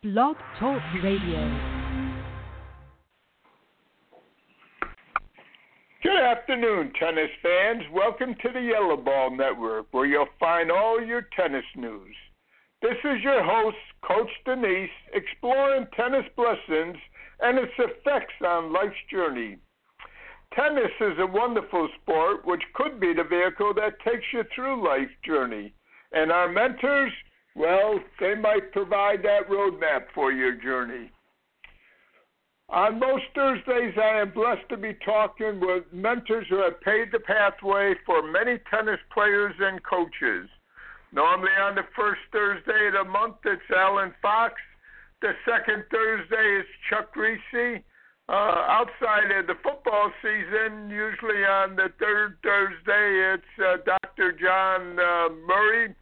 Blog Talk Radio. Good afternoon, tennis fans. Welcome to the YellaBall Network, where you'll find all your tennis news. This is your host, Coach Danise, exploring tennis blessings and its effects on life's journey. Tennis is a wonderful sport which could be the vehicle that takes you through life's journey. And our mentors, well, they might provide that roadmap for your journey. On most Thursdays, I am blessed to be talking with mentors who have paved the pathway for many tennis players and coaches. Normally on the first Thursday of the month, it's Alan Fox. The second Thursday is Chuck Reese. Uh, outside of the football season, usually on the third Thursday, it's uh, Dr. John uh, Murray.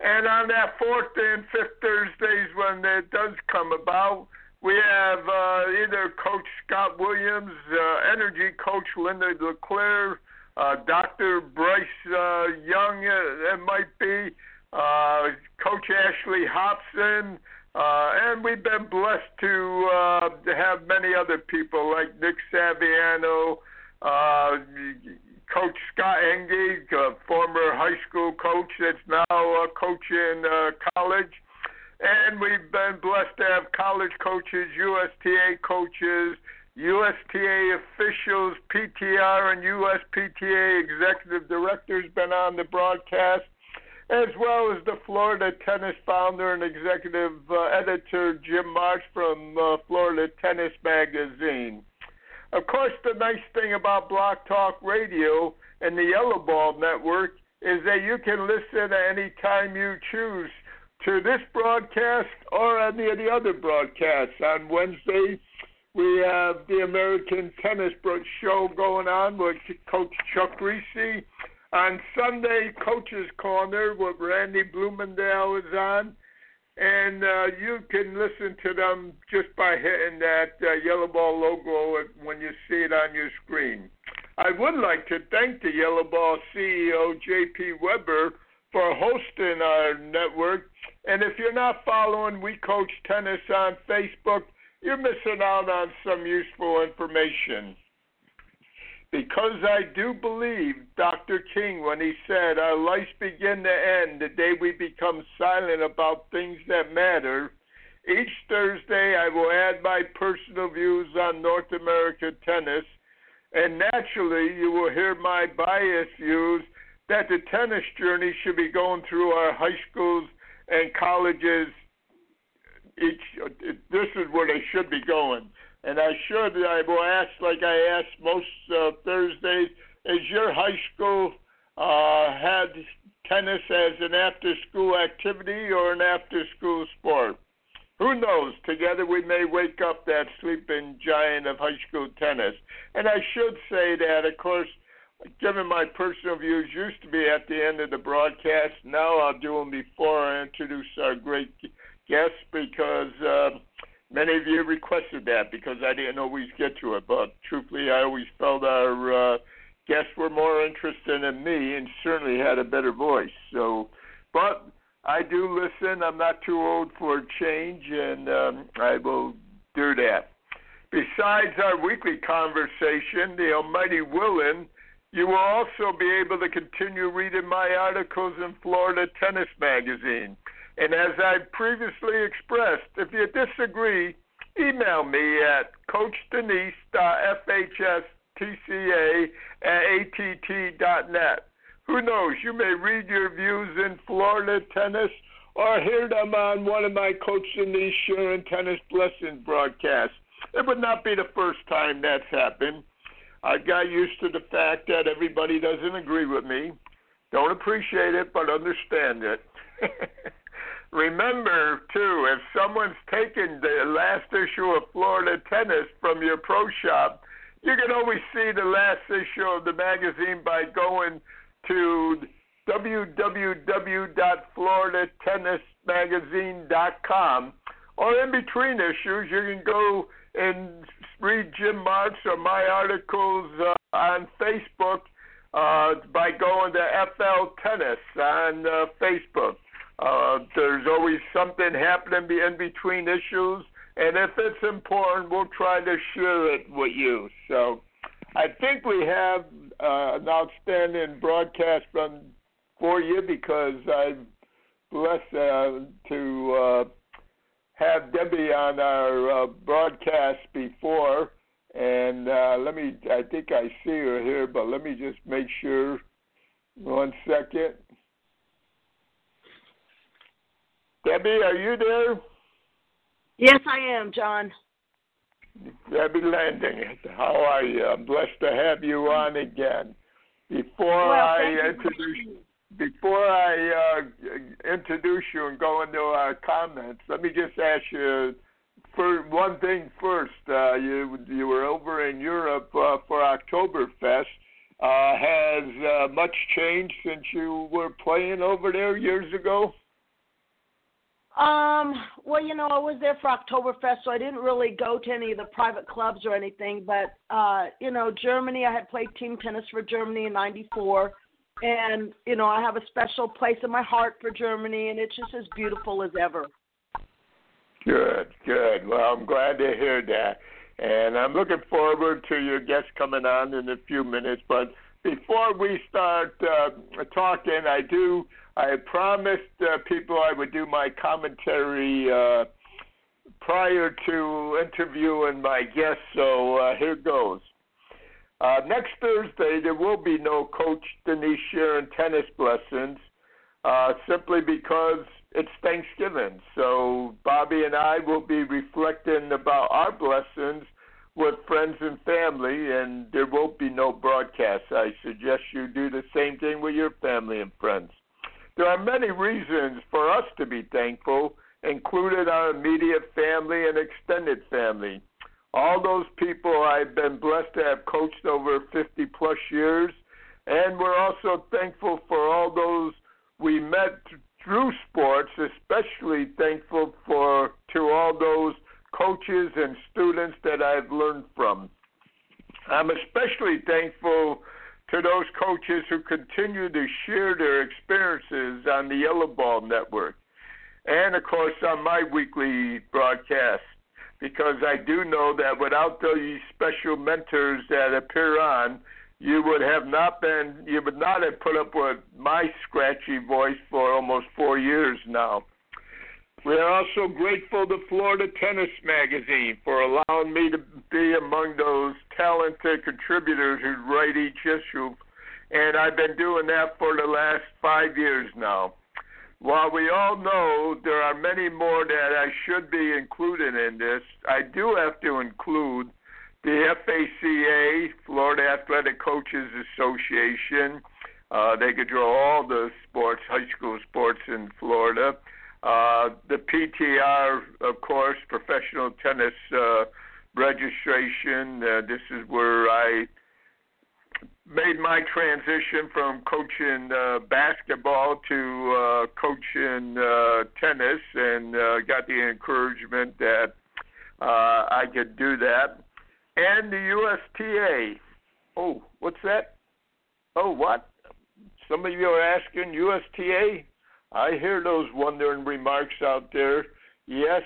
And on that fourth and fifth Thursdays, when it does come about, we have uh, either Coach Scott Williams, uh, Energy Coach Linda LeClaire, uh, Dr. Bryce uh, Young, uh, it might be, uh, Coach Ashley Hobson, uh, and we've been blessed to, uh, to have many other people like Nick Saviano, uh, Coach Scott Engig, a former high school coach that's now uh, coaching uh, college. And we've been blessed to have college coaches, USTA coaches, USTA officials, PTR and USPTA executive directors been on the broadcast, as well as the Florida Tennis founder and executive uh, editor Jim Martz from uh, Florida Tennis Magazine. Of course, the nice thing about Blog Talk Radio and the YellaBall Network is that you can listen at any time you choose to this broadcast or any of the other broadcasts. On Wednesday, we have the American Tennis Show going on with Coach Chuck Reese. On Sunday, Coach's Corner with Randy Bloomendale is on. And uh, you can listen to them just by hitting that uh, yellow ball logo when you see it on your screen. I would like to thank the YellaBall CEO, J.P. Weber, for hosting our network. And if you're not following We Coach Tennis on Facebook, you're missing out on some useful information. Because I do believe Dr. King when he said, Our lives begin to end the day we become silent about things that matter. Each Thursday, I will add my personal views on North America tennis, and naturally, you will hear my biased views that the tennis journey should be going through our high schools and colleges. Each this is where they should be going, and I should I will ask like I ask most uh, Thursdays: Is your high school uh, had tennis as an after-school activity or an after-school sport? Who knows? Together we may wake up that sleeping giant of high school tennis. And I should say that, of course, given my personal views, used to be at the end of the broadcast. Now I'll do them before I introduce our great guests because uh, many of you requested that because I didn't always get to it. But truthfully, I always felt our uh, guests were more interested in me and certainly had a better voice. So, but I do listen. I'm not too old for change, and um, I will do that. Besides our weekly conversation, the Almighty willing, you will also be able to continue reading my articles in Florida Tennis Magazine. And as I previously expressed, if you disagree, email me at coachdenise.fhstca at att.net. Who knows? You may read your views in Florida tennis or hear them on one of my Coach Danise Sure Tennis Blessing broadcasts. It would not be the first time that's happened. I got used to the fact that everybody doesn't agree with me. Don't appreciate it, but understand it. Remember, too, if someone's taken the last issue of Florida Tennis from your pro shop, you can always see the last issue of the magazine by going to www.floridatennismagazine.com. Or in between issues, you can go and read Jim Martz or my articles uh, on Facebook uh, by going to FL Tennis on uh, Facebook. Uh, there's always something happening in between issues, and if it's important, we'll try to share it with you. So I think we have uh, an outstanding broadcast from for you because I'm blessed uh, to uh, have Debbie on our uh, broadcast before. And uh, let me, I think I see her here, but let me just make sure. One second. Debbie, are you there? Yes, I am, John. Debbie Ladig, how are you? I'm blessed to have you on again. Before well, I introduce before I uh, introduce you and go into our comments, let me just ask you for one thing first. Uh, you you were over in Europe uh, for Oktoberfest. Uh, has uh, much changed since you were playing over there years ago? Um, well, you know, I was there for Oktoberfest, so I didn't really go to any of the private clubs or anything. But uh, you know, Germany, I had played team tennis for Germany in '94, and you know, I have a special place in my heart for Germany, and it's just as beautiful as ever. Good, good. Well, I'm glad to hear that, and I'm looking forward to your guest coming on in a few minutes. But before we start uh, talking, I do I promised uh, people I would do my commentary uh, prior to interviewing my guests, so uh, here goes. Uh, next Thursday, there will be no Coach Danise Sharing tennis lessons, uh, simply because it's Thanksgiving. So Bobby and I will be reflecting about our blessings with friends and family, and there won't be no broadcast. I suggest you do the same thing with your family and friends. There are many reasons for us to be thankful, including our immediate family and extended family. All those people I've been blessed to have coached over 50 plus years, and we're also thankful for all those we met through sports, especially thankful for to all those coaches and students that I've learned from. I'm especially thankful to those coaches who continue to share their experiences on the YellaBall Network and, of course, on my weekly broadcast. Because I do know that without these special mentors that appear on, you would have not been, you would not have put up with my scratchy voice for almost four years now. We are also grateful to Florida Tennis Magazine for allowing me to be among those talented contributors who write each issue, and I've been doing that for the last five years now. While we all know there are many more that I should be included in this, I do have to include the FACA, Florida Athletic Coaches Association. Uh, they control all the sports, high school sports in Florida. Uh, the PTR, of course, professional tennis uh, registration. Uh, this is where I made my transition from coaching uh, basketball to uh, coaching uh, tennis, and uh, got the encouragement that uh, I could do that. And the USTA. Oh, what's that? Oh, what? Some of you are asking USTA. I hear those wondering remarks out there. Yes,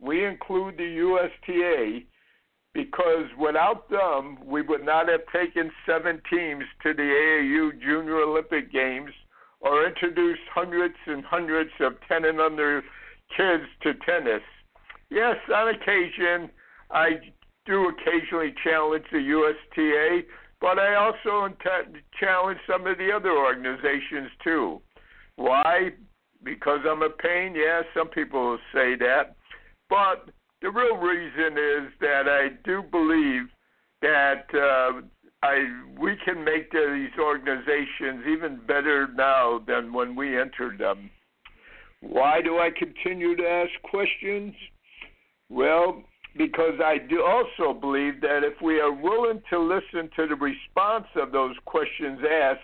we include the USTA because without them, we would not have taken seven teams to the AAU Junior Olympic Games or introduced hundreds and hundreds of 10 and under kids to tennis. Yes, on occasion, I do occasionally challenge the USTA, but I also challenge some of the other organizations too. Why? Because I'm a pain? Yeah, some people say that. But the real reason is that I do believe that uh, I we can make these organizations even better now than when we entered them. Why do I continue to ask questions? Well, because I do also believe that if we are willing to listen to the response of those questions asked,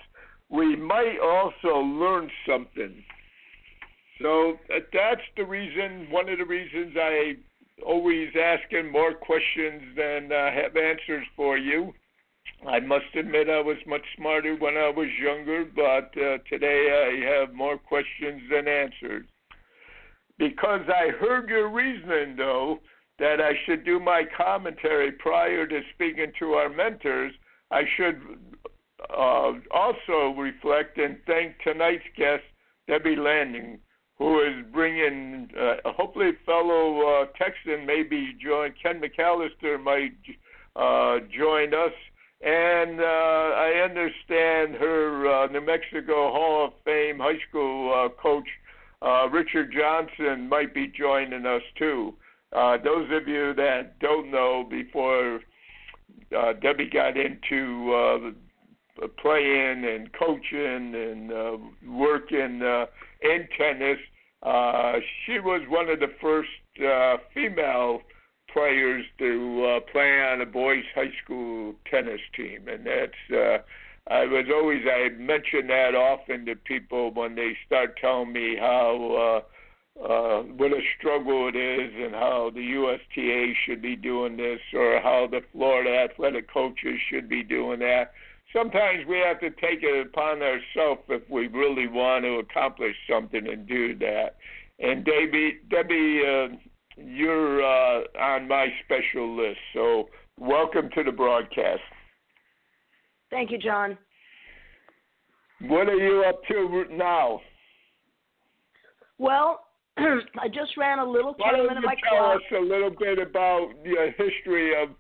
we might also learn something. So uh, that's the reason, one of the reasons I always asking more questions than uh, have answers for you. I must admit I was much smarter when I was younger, but uh, today I have more questions than answers. Because I heard your reasoning, though, that I should do my commentary prior to speaking to our mentors, I should uh, also reflect and thank tonight's guest, Debbie Ladig, who is bringing, uh, hopefully, fellow uh, Texan, maybe join Ken McAllister might uh, join us. And uh, I understand her uh, New Mexico Hall of Fame high school uh, coach, uh, Richard Johnson, might be joining us too. Uh, those of you that don't know, before uh, Debbie got into uh, playing and coaching and uh, working uh, in tennis, uh, she was one of the first uh, female players to uh, play on a boys' high school tennis team, and that's. Uh, I was always I mention that often to people when they start telling me how uh, uh, what a struggle it is and how the USTA should be doing this or how the Florida athletic coaches should be doing that. Sometimes we have to take it upon ourselves if we really want to accomplish something and do that. And Debbie, Debbie, uh, you're uh, on my special list, so welcome to the broadcast. Thank you, John. What are you up to now? Well, I just ran a little Why don't you tell us a little bit about the history of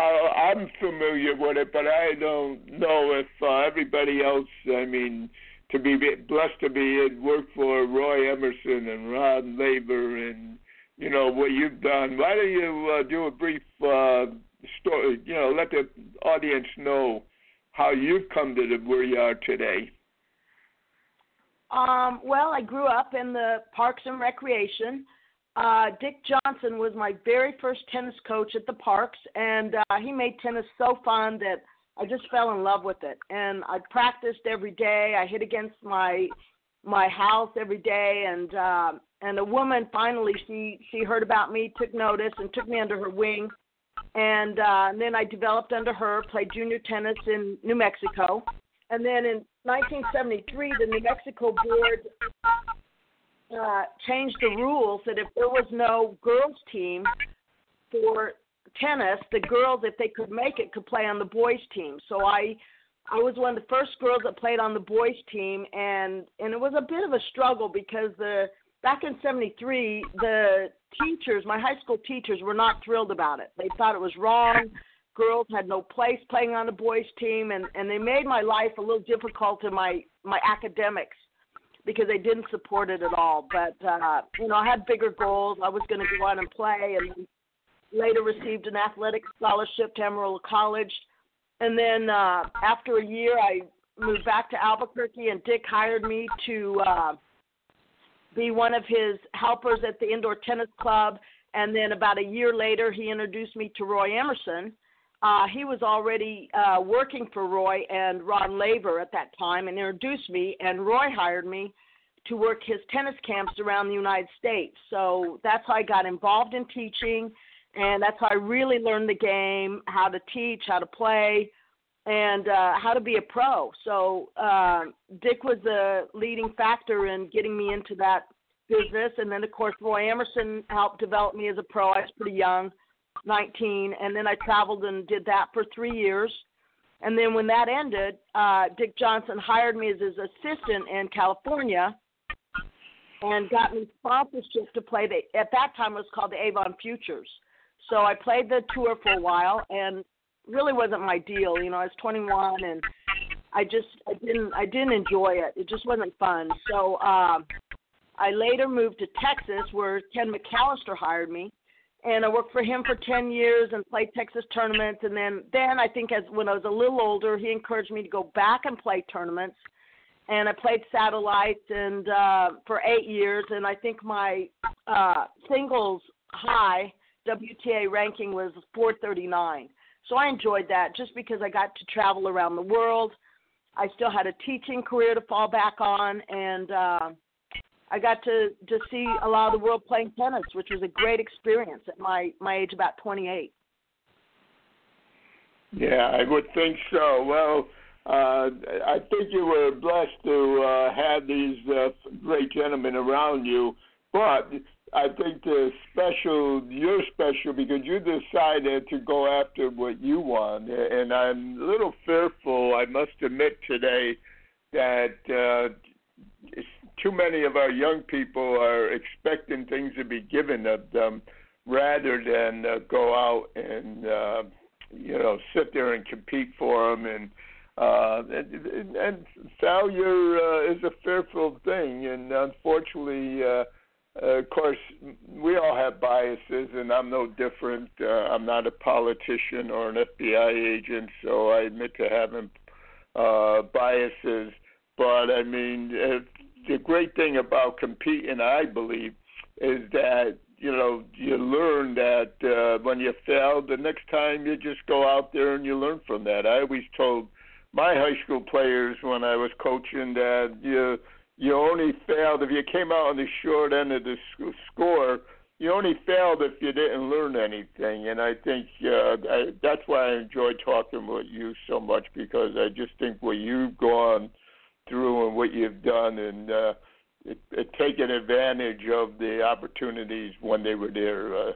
how I'm familiar with it, but I don't know if uh, everybody else. I mean, to be blessed to be it work for Roy Emerson and Rod Laver and you know what you've done. Why don't you uh, do a brief uh, story? You know, let the audience know how you've come to the, where you are today. Um, well, I grew up in the Parks and Recreation. Uh, Dick Johnson was my very first tennis coach at the Parks, and uh, he made tennis so fun that I just fell in love with it. And I practiced every day. I hit against my my house every day, and uh, and a woman finally she she heard about me, took notice, and took me under her wing. And, uh, and then I developed under her, played junior tennis in New Mexico, and then in 1973, the New Mexico board uh, changed the rules that if there was no girls team for tennis, the girls, if they could make it, could play on the boys team. So I, I was one of the first girls that played on the boys team, and and it was a bit of a struggle because the back in '73, the teachers, my high school teachers, were not thrilled about it. They thought it was wrong girls had no place playing on the boys team and and they made my life a little difficult in my my academics because they didn't support it at all. But uh you know i had bigger goals. I was going to go on and play and later received an athletic scholarship to amarillo college. And then uh after a year i moved back to albuquerque and dick hired me to uh be one of his helpers at the indoor tennis club. And then about a year later he introduced me to roy emerson uh, he was already uh, working for Roy and Rod Laver at that time and introduced me, and Roy hired me to work his tennis camps around the United States. So that's how I got involved in teaching, and that's how I really learned the game, how to teach, how to play, and uh, how to be a pro. So uh, Dick was the leading factor in getting me into that business, and then of course Roy Emerson helped develop me as a pro. I was pretty young 19, and then I traveled and did that for three years. And then when that ended, uh, Dick Johnson hired me as his assistant in California and got me sponsorship to play the at that time it was called the Avon Futures. So I played the tour for a while and really wasn't my deal. You know, I was 21 and I just I didn't I didn't enjoy it. It just wasn't fun. So um, I later moved to Texas where Ken McAllister hired me and I worked for him for 10 years and played Texas tournaments. And then, then I think as when I was a little older, he encouraged me to go back and play tournaments. And I played satellite and uh, for eight years. And I think my uh, singles high WTA ranking was 439. So I enjoyed that just because I got to travel around the world. I still had a teaching career to fall back on, and uh, I got to to see a lot of the world playing tennis, which was a great experience at my my age, about 28. Yeah, I would think so. Well, uh, I think you were blessed to uh, have these uh, great gentlemen around you, but I think the special, you're special because you decided to go after what you want, and I'm a little fearful. I must admit today that uh, too many of our young people are expecting things to be given of them rather than uh, go out and uh, you know sit there and compete for them and uh, and, and failure uh, is a fearful thing, and unfortunately, uh, uh, of course, we all have biases, and I'm no different. Uh, I'm not a politician or an FBI agent, so I admit to having uh, biases. But I mean, uh, the great thing about competing, I believe, is that you know you learn that uh, when you fail, the next time you just go out there and you learn from that. I always told my high school players when I was coaching that you you only failed if you came out on the short end of the score. You only failed if you didn't learn anything, and I think uh, I, that's why I enjoy talking with you so much because I just think what you've gone through and what you've done, and uh, it, it taking advantage of the opportunities when they were there. Uh,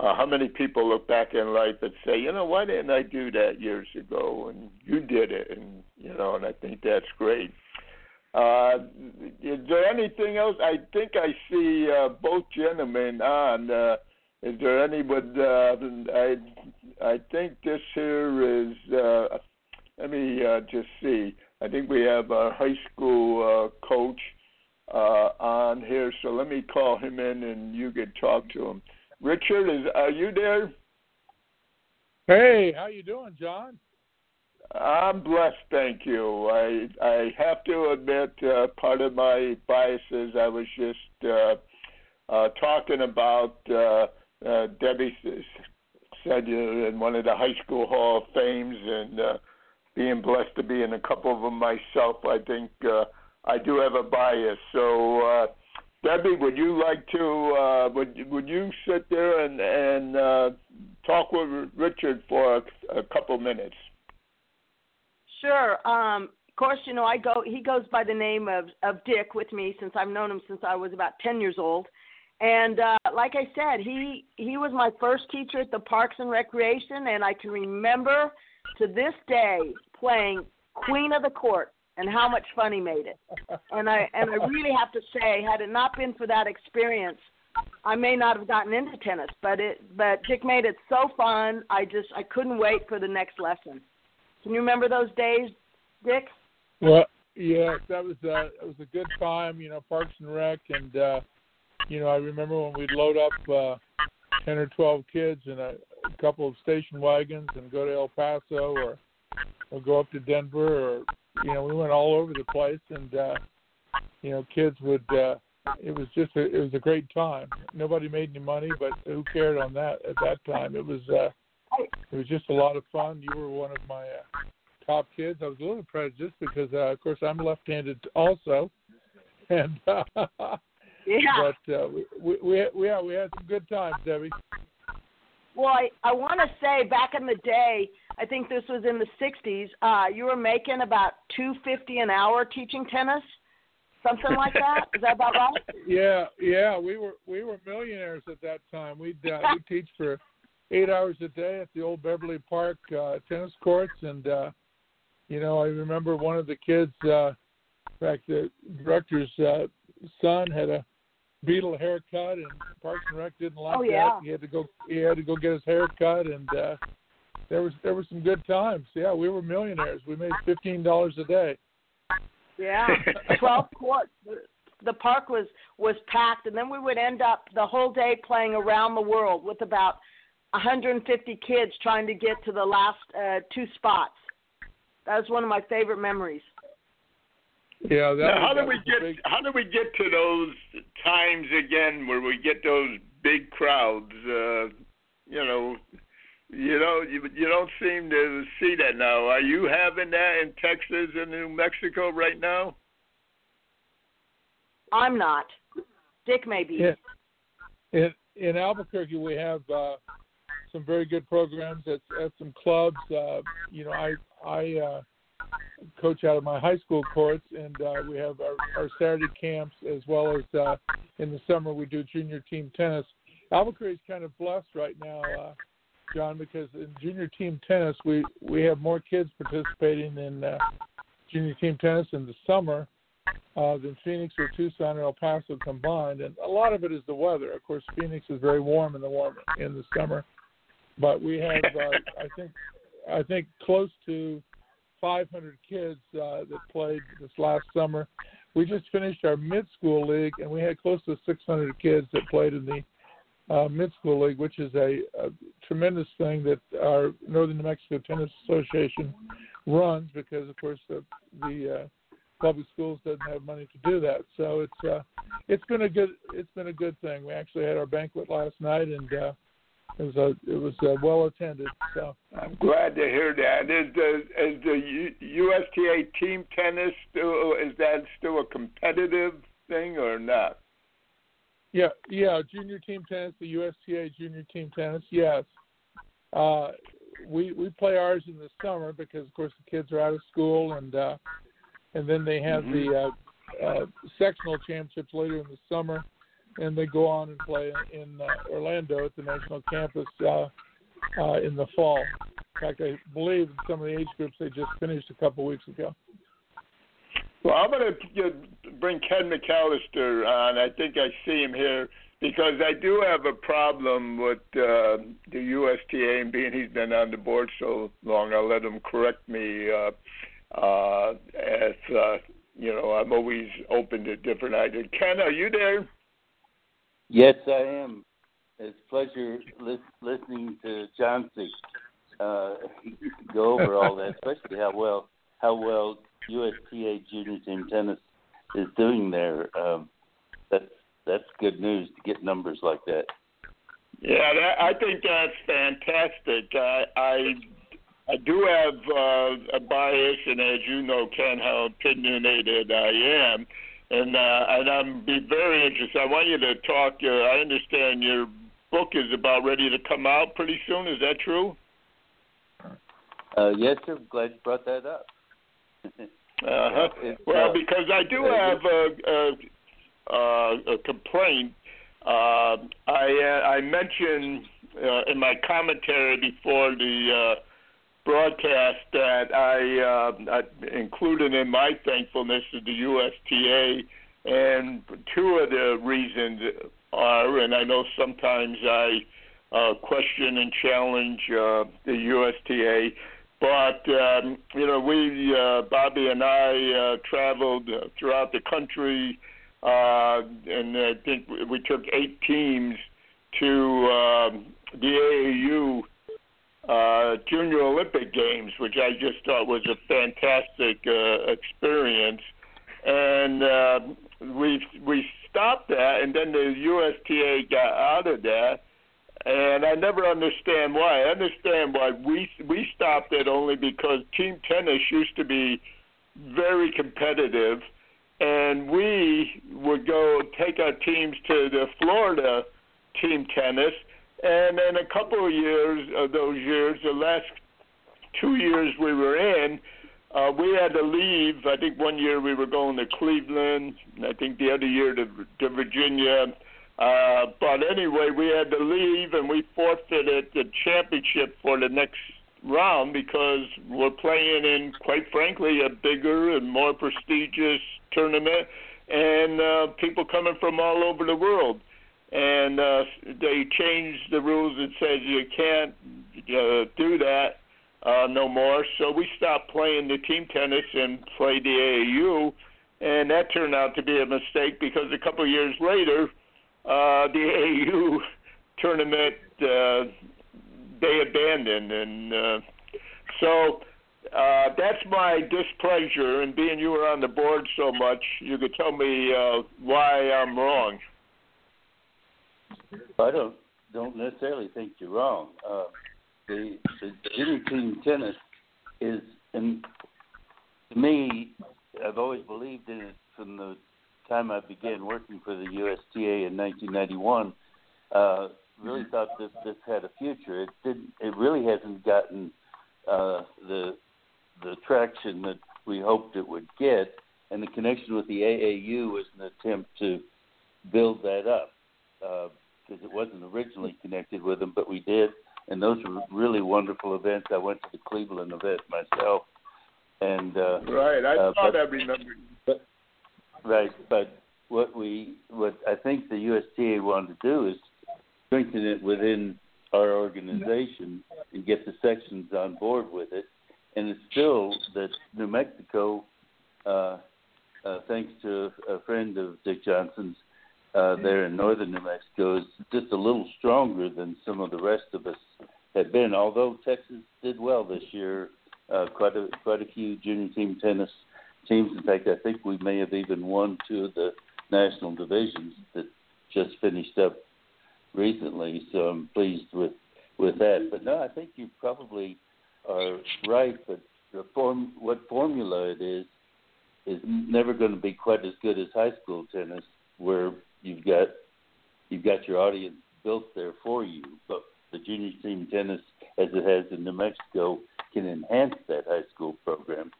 uh, how many people look back in life and say, you know, why didn't I do that years ago? And you did it, and you know, and I think that's great. Uh, is there anything else? I think I see uh, both gentlemen on. Uh, is there anyone? Uh, I I think this here is. Uh, let me uh, just see. I think we have a high school uh, coach uh, on here, so let me call him in and you can talk to him. Richard, is are you there? Hey, how you doing, John? I'm blessed, thank you. I I have to admit, uh, part of my biases. I was just uh, uh, talking about uh, uh, Debbie said you're in one of the high school Hall of Fames, and uh, being blessed to be in a couple of them myself. I think uh, I do have a bias, so. Uh, Debbie, would you like to uh, would would you sit there and and uh, talk with Richard for a, a couple minutes? Sure. Um, of course, you know I go. He goes by the name of of Dick with me since I've known him since I was about ten years old. And uh, like I said, he he was my first teacher at the Parks and Recreation, and I can remember to this day playing Queen of the Court and how much fun he made it. And I and I really have to say, had it not been for that experience, I may not have gotten into tennis. But it but Dick made it so fun. I just I couldn't wait for the next lesson. Can you remember those days, Dick? Well, yeah, that was uh, it was a good time. You know, Parks and Rec, and uh, you know I remember when we'd load up uh, ten or twelve kids in a, a couple of station wagons and go to El Paso or or go up to Denver or you know, we went all over the place, and uh, you know, kids would. uh It was just a, it was a great time. Nobody made any money, but who cared on that at that time? It was uh it was just a lot of fun. You were one of my uh, top kids. I was a little prejudiced because, uh, of course, I'm left-handed also, and uh, yeah. But uh, we, we we we yeah, we had some good times, Debbie. Well, I, I want to say back in the day, I think this was in the '60s. Uh, you were making about two fifty an hour teaching tennis, something like that. Is that about right? Yeah, yeah. We were we were millionaires at that time. We'd uh, we teach for eight hours a day at the old Beverly Park uh, tennis courts, and uh, you know I remember one of the kids. Uh, in fact, the director's uh, son had a Beatle haircut, and Parks and Rec didn't like oh, yeah. that. He had to go. He had to go get his hair cut, and uh, there was there were some good times. Yeah, we were millionaires. We made fifteen dollars a day. Yeah, twelve courts. The park was was packed, and then we would end up the whole day playing around the world with about 150 kids trying to get to the last uh, two spots. That was one of my favorite memories. Yeah. That now, how do we get big... how do we get to those times again where we get those big crowds? Uh, you know, you know, you, you don't seem to see that now. Are you having that in Texas and New Mexico right now? I'm not. Dick may be. In, in, in Albuquerque, we have uh, some very good programs at at some clubs. Uh, you know, I I uh, coach out of my high school courts, and uh, we have our, our Saturday camps as well as uh, in the summer we do junior team tennis. Albuquerque is kind of blessed right now, uh, John, because in junior team tennis we we have more kids participating in uh, junior team tennis in the summer uh, than Phoenix or Tucson or El Paso combined, and a lot of it is the weather. Of course, Phoenix is very warm in the warm in the summer, but we have uh, I think I think close to 500 kids uh, that played this last summer. We just finished our mid school league, and we had close to 600 kids that played in the uh, mid school league, which is a, a tremendous thing that our Northern New Mexico Tennis Association runs because, of course, the, the uh, public schools doesn't have money to do that. So it's uh, it's been a good it's been a good thing. We actually had our banquet last night, and uh, it was a it was uh, well attended. So I'm glad to hear that. Is the is the USTA team tennis still is that still a competitive thing or not? Yeah, yeah, junior team tennis, the USTA junior team tennis, yes. Uh, we we play ours in the summer because of course the kids are out of school and uh, and then they have mm-hmm. the uh, uh, sectional championships later in the summer and they go on and play in, uh, Orlando at the national campus uh, uh, in the fall. In fact, I believe in some of the age groups they just finished a couple weeks ago. Well, I'm going to bring Ken McAllister on. I think I see him here because I do have a problem with uh, the USTA and being he's been on the board so long. I'll let him correct me uh, uh, as uh, you know. I'm always open to different ideas. Ken, are you there? Yes, I am. It's a pleasure li- listening to Chauncey uh, go over all that, especially how well how well USTA junior team tennis is doing there. Um, that's that's good news to get numbers like that. Yeah, that, I think that's fantastic. I I, I do have uh, a bias, and as you know, Ken, how opinionated I am and uh, and I'm be very interested. I want you to talk. Uh, I understand your book is about ready to come out pretty soon. Is that true? Uh, yes, sir. Glad you brought that up. uh-huh. well, uh, because I do have a, a, a, a complaint. Uh, I uh, I mentioned uh, in my commentary before the uh, broadcast that I, uh, I included in my thankfulness to the USTA, and two of the reasons are, and I know sometimes I uh, question and challenge uh, the USTA, but um, you know we, uh, Bobby and I, uh, traveled throughout the country, uh, and I think we took eight teams to uh, the AAU uh, Junior Olympic Games, which I just thought was a fantastic uh, experience. And uh, we we stopped that, and then the USTA got out of that. And I never understand why. I understand why we we stopped it only because team tennis used to be very competitive, and we would go take our teams to the Florida team tennis and in a couple of years of those years, the last two years we were in, uh, we had to leave. I think one year we were going to Cleveland. I think the other year to, to Virginia. Uh, but anyway, we had to leave, and we forfeited the championship for the next round because we're playing in, quite frankly, a bigger and more prestigious tournament, and uh, people coming from all over the world and uh, they changed the rules that says you can't uh, do that uh, no more. So we stopped playing the team tennis and played the AAU, and that turned out to be a mistake because a couple of years later, uh, the AAU tournament uh, they abandoned, and uh, so. Uh, that's my displeasure, and being you were on the board so much, you could tell me uh, why I'm wrong. I don't don't necessarily think you're wrong. Uh, the the team tennis is, and to me, I've always believed in it from the time I began working for the USTA in 1991. Uh, really thought this this had a future. It didn't. It really hasn't gotten uh, the the traction that we hoped it would get, and the connection with the AAU was an attempt to build that up because it wasn't originally connected with them, but we did, and those were really wonderful events. I went to the Cleveland event myself, and uh, right, I uh, thought but, I remembered. But, right, but what we what I think the USTA wanted to do is strengthen it within our organization and get the sections on board with it. And it's still that New Mexico, uh, uh, thanks to a friend of Dick Johnson's uh, there in northern New Mexico, is just a little stronger than some of the rest of us have been. Although Texas did well this year, uh, quite a quite a few junior team tennis teams. In fact, I think we may have even won two of the national divisions that just finished up recently. So I'm pleased with with that. But no, I think you probably are right. But the form, what formula it is, is never going to be quite as good as high school tennis, where you've got you've got your audience built there for you. But the junior team tennis, as it has in New Mexico, can enhance that high school program,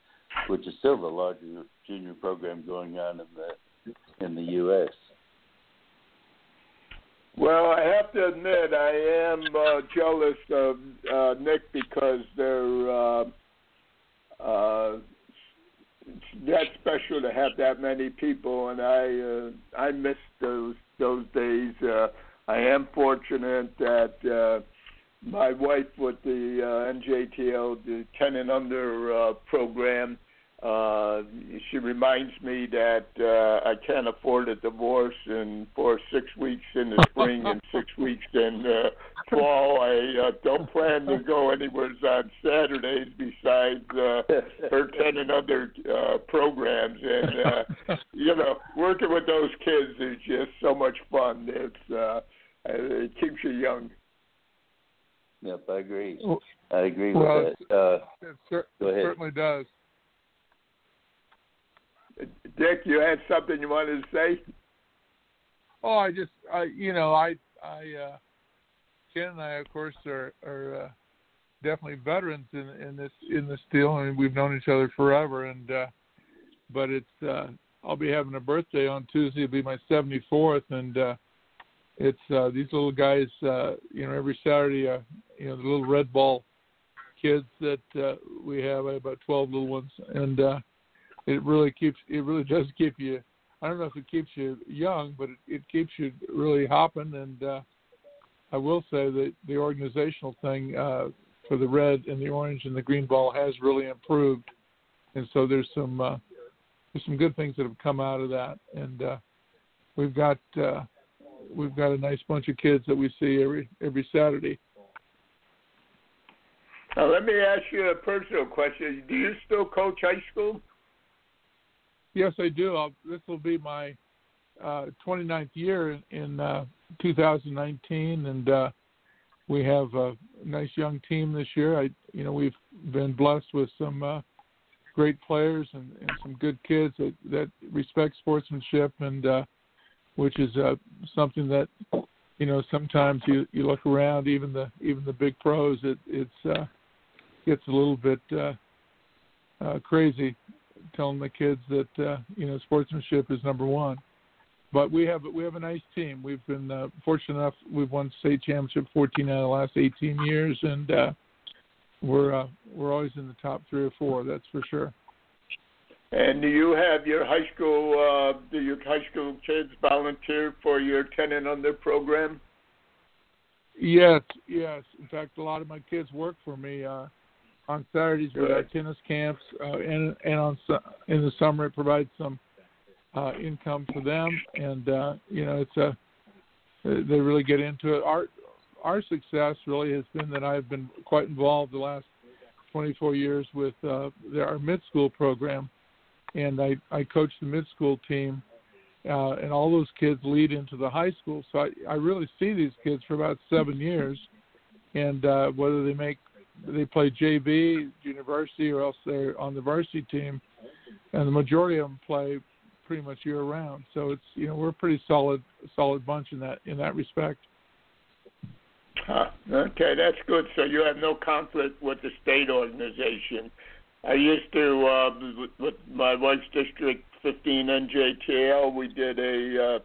which is still the larger junior program going on in the in the U.S. Well, I have to admit I am uh, jealous of uh, Nick because they're uh, uh, that special to have that many people, and I uh, I miss those those days. Uh, I am fortunate that uh, my wife with the uh, NJTL, the ten and under uh, program, uh, she reminds me that uh, I can't afford a divorce, and for six weeks in the spring and six weeks in uh, fall, I uh, don't plan to go anywhere on Saturdays besides uh, her ten and other uh, programs. And uh, you know, working with those kids is just so much fun. It's uh, it keeps you young. Yep, I agree. I agree with that. Uh, it, cer- go ahead. it certainly does. Dick, you had something you wanted to say? Oh, I just, I, you know, I, I, uh, Ken and I, of course, are, are uh, definitely veterans in, in this in this deal. I mean, we've known each other forever, and uh, but it's, uh, I'll be having a birthday on Tuesday. It'll be my 74th, and uh, it's uh, these little guys. Uh, you know, every Saturday, uh, you know, the little red ball kids that uh, we have. I have about 12 little ones, and uh, it really keeps it really does keep you I don't know if it keeps you young, but it, it keeps you really hopping. And uh, I will say that the organizational thing uh, for the red and the orange and the green ball has really improved. And so there's some uh, there's some good things that have come out of that. And uh, we've got uh, we've got a nice bunch of kids that we see every every Saturday. Now let me ask you a personal question. Do you still coach high school? Yes, I do. This will be my uh, 29th year in uh, 2019, and uh, we have a nice young team this year. I, you know, we've been blessed with some uh, great players and, and some good kids that, that respect sportsmanship, and uh, which is uh, something that you know sometimes you you look around, even the even the big pros, it it's uh, gets a little bit crazy telling the kids that uh, you know sportsmanship is number one. But we have we have a nice team. We've been uh, fortunate enough. We've won state championship 14 out of the last 18 years, and uh, we're uh, we're always in the top three or four. That's for sure. And do you have your high school? Uh, do your high school kids volunteer for your ten and under program? Yes, yes. In fact, a lot of my kids work for me. Uh, on Saturdays with our tennis camps, uh, and and on in the summer it provides some uh, income for them, and uh, you know it's a they really get into it. Our our success really has been that I've been quite involved the last 24 years with uh, our mid school program, and I I coach the mid school team. Uh, and all those kids lead into the high school, so I, I really see these kids for about seven years, and uh, whether they make they play JV, university, or else they're on the varsity team, and the majority of them play pretty much year round. So it's you know we're a pretty solid solid bunch in that in that respect. Huh. Okay, that's good. So you have no conflict with the state organization. I used to, uh, with, my wife's district 15 NJTL, we did a uh,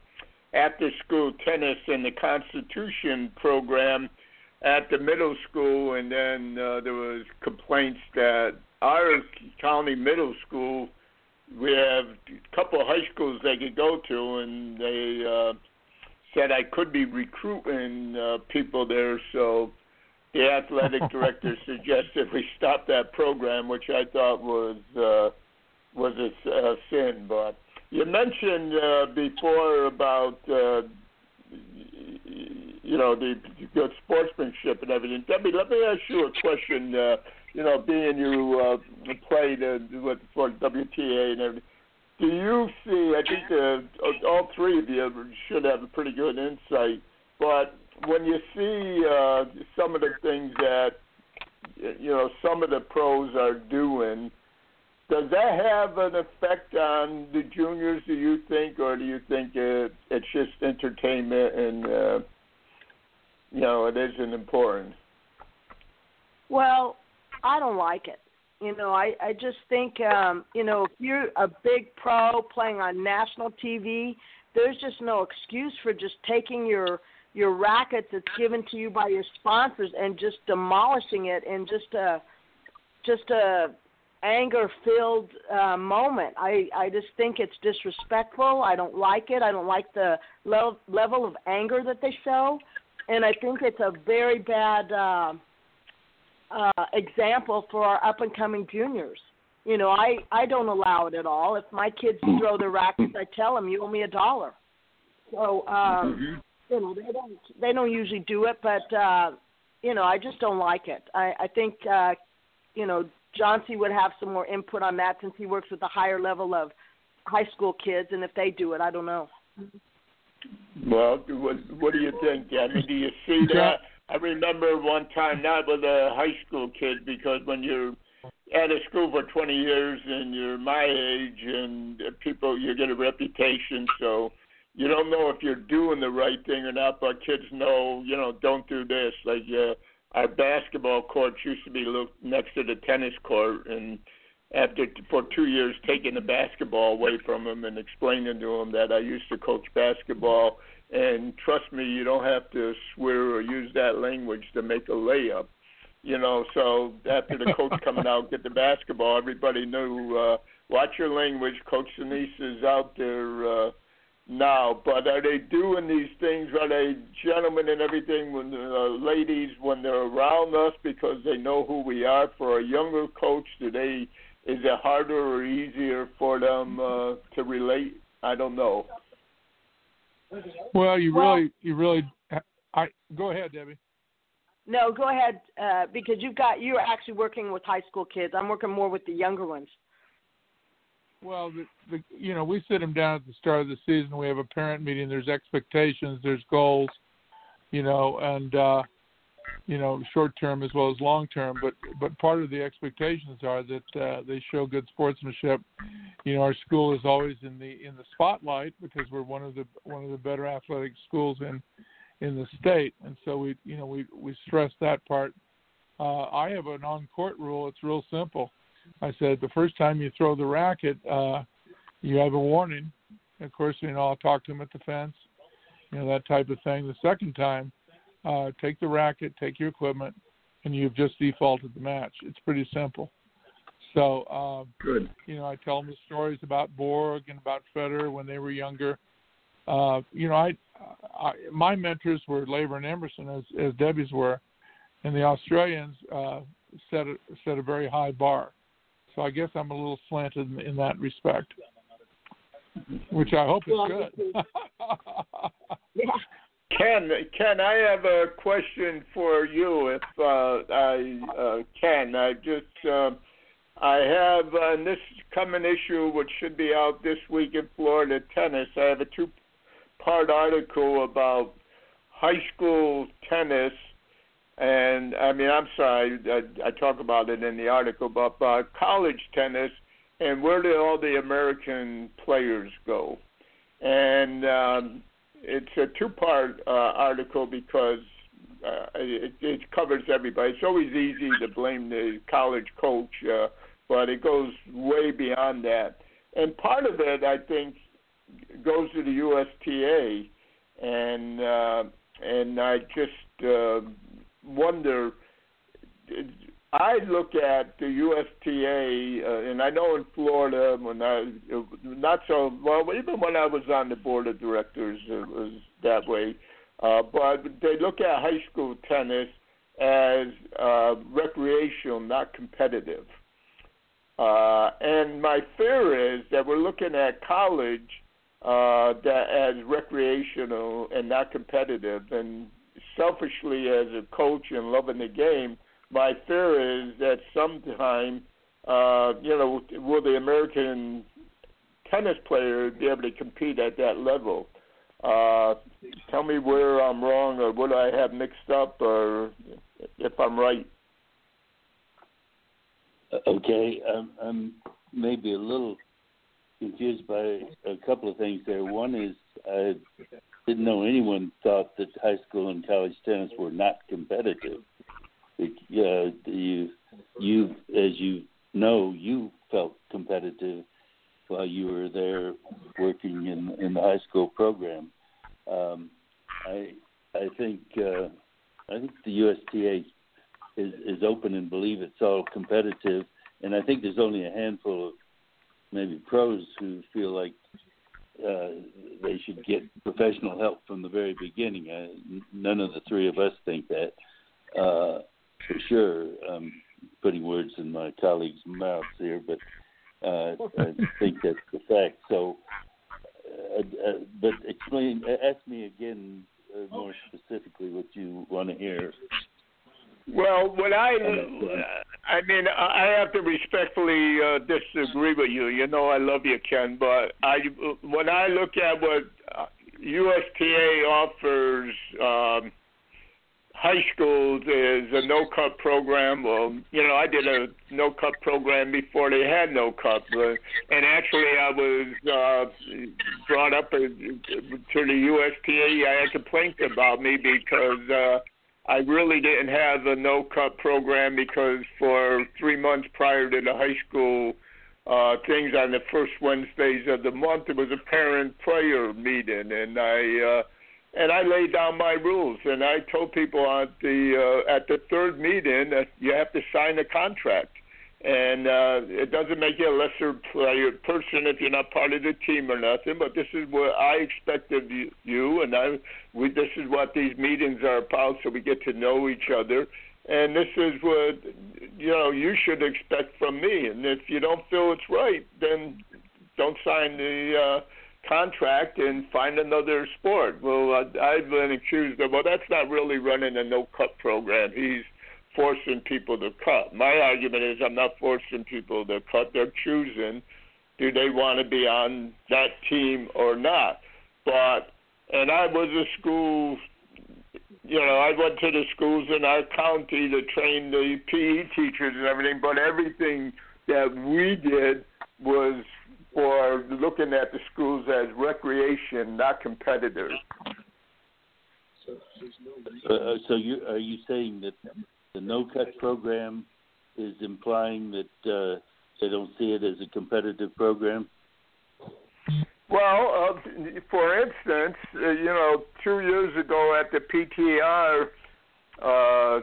after school tennis in the Constitution program at the middle school, and then uh, there was complaints that our county middle school, we have a couple of high schools they could go to, and they uh, said I could be recruiting uh, people there, so the athletic director suggested we stop that program, which I thought was uh, was a, a sin. But you mentioned uh, before about uh, you know the good sportsmanship and everything. Debbie, let me ask you a question. Uh, you know, being you uh, played uh, with for WTA and everything. Do you see? I think uh, all three of you should have a pretty good insight. But when you see uh, some of the things that you know some of the pros are doing, does that have an effect on the juniors? Do you think, or do you think it, it's just entertainment and uh, you know it isn't important? Well, I don't like it. You know, I I just think um, you know if you're a big pro playing on national TV, there's just no excuse for just taking your your racket that's given to you by your sponsors and just demolishing it in just a just a anger filled uh, moment. I I just think it's disrespectful. I don't like it. I don't like the level level of anger that they show, and I think it's a very bad uh, uh, example for our up and coming juniors. You know, I I don't allow it at all. If my kids throw their rackets, I tell them you owe me a dollar. So um, mm-hmm you know they don't they don't usually do it, but uh, you know I just don't like it. I, I think uh, you know Johnsy would have some more input on that since he works with a higher level of high school kids, and if they do it, I don't know. Well, what, what do you think, I mean, do you see that? I remember one time, not with a high school kid, because when you're at a school for 20 years and you're my age and people, you get a reputation, so you don't know if you're doing the right thing or not, but kids know, you know, don't do this. Like uh, our basketball courts used to be next to the tennis court, and after for two years taking the basketball away from them and explaining to them that I used to coach basketball, and trust me, you don't have to swear or use that language to make a layup. You know, so after the coach coming out get the basketball, everybody knew. uh Watch your language. Coach Danise is out there. uh now. But are they doing these things? Are they gentlemen and everything when the uh, ladies when they're around us because they know who we are? For a younger coach, do they? Is it harder or easier for them uh, to relate? I don't know. Well, you well, really, you really. I go ahead, Debbie. No, go ahead uh, because you've got you're actually working with high school kids. I'm working more with the younger ones. Well, the, the you know we sit them down at the start of the season. We have a parent meeting. There's expectations. There's goals. You know, and uh, you know short term as well as long term. But but part of the expectations are that uh, they show good sportsmanship. You know, our school is always in the in the spotlight because we're one of the one of the better athletic schools in in the state, and so we you know we we stress that part. Uh, I have an on court rule. It's real simple I said the first time you throw the racket, uh, you have a warning. Of course, you know I'll talk to him at the fence, you know that type of thing. The second time, uh, take the racket, take your equipment, and you've just defaulted the match. It's pretty simple. So, um, good. You know, I tell them the stories about Borg and about Federer when they were younger. Uh, you know, I, I my mentors were Laver and Emerson, as as Debbie's were, and the Australians uh, set a, set a very high bar. So I guess I'm a little slanted in, in that respect, which I hope is good. yeah. Ken, Ken, I have a question for you, if uh, I uh, can. I just, uh, I have uh, in this coming issue, which should be out this week in Florida tennis. I have a two-part article about high school tennis and I mean, I'm sorry, I, I talk about it in the article, but uh, college tennis and where do all the American players go? And um, it's a two-part uh, article because uh, it, it covers everybody. It's always easy to blame the college coach, uh, but it goes way beyond that. And part of it, I think, goes to the USTA, and uh, and I just uh, wonder. I look at the USTA, uh, and I know in Florida when I not so well, even when I was on the board of directors, it was that way. Uh, but they look at high school tennis as uh, recreational, not competitive. Uh, and my fear is that we're looking at college uh, that as recreational and not competitive. And selfishly, as a coach and loving the game, my fear is that sometime, uh, you know, will the American tennis player be able to compete at that level? Uh, tell me where I'm wrong or what I have mixed up or if I'm right. Okay, I'm, I'm maybe a little confused by a couple of things there. One is I didn't know anyone thought that high school and college tennis were not competitive. Uh, you, you, as you know, you felt competitive while you were there working in in the high school program. Um, I I think uh, I think the USTA is is open and believe it's all competitive, and I think there's only a handful of maybe pros who feel like uh, they should get professional help from the very beginning. I, none of the three of us think that uh, for sure. Um, putting words in my colleagues' mouths here, but uh, I think that's the fact. So, uh, uh, but explain, ask me again uh, more specifically what you want to hear. Well, what I, I mean, I have to respectfully uh, disagree with you. You know, I love you, Ken, but I, when I look at what USTA offers um, high schools is a no cut program. Well, you know, I did a no cut program before they had no cut, but, and actually I was uh, brought up to the USTA. I had complaints about me because uh, I really didn't have a no cut program because for three months prior to the high school uh, things on the first Wednesdays of the month, it was a parent prayer meeting, and I. Uh, and I laid down my rules, and I told people at the uh, at the third meeting that you have to sign a contract, and uh, it doesn't make you a lesser player person if you're not part of the team or nothing. But this is what I expect of you, you and I. We this is what these meetings are about, so we get to know each other, and this is what you know you should expect from me. And if you don't feel it's right, then don't sign the. Uh, contract and find another sport. Well, uh, I've been accused of, well, that's not really running a no cut program. He's forcing people to cut. My argument is I'm not forcing people to cut. They're choosing do they want to be on that team or not. But, and I was a school, you know, I went to the schools in our county to train the PE teachers and everything, but everything that we did was for looking at the schools as recreation, not competitors. Uh, uh, so you are you saying that the no cut program is implying that uh, they don't see it as a competitive program? Well, uh, for instance, uh, you know, two years ago at the PTR, uh,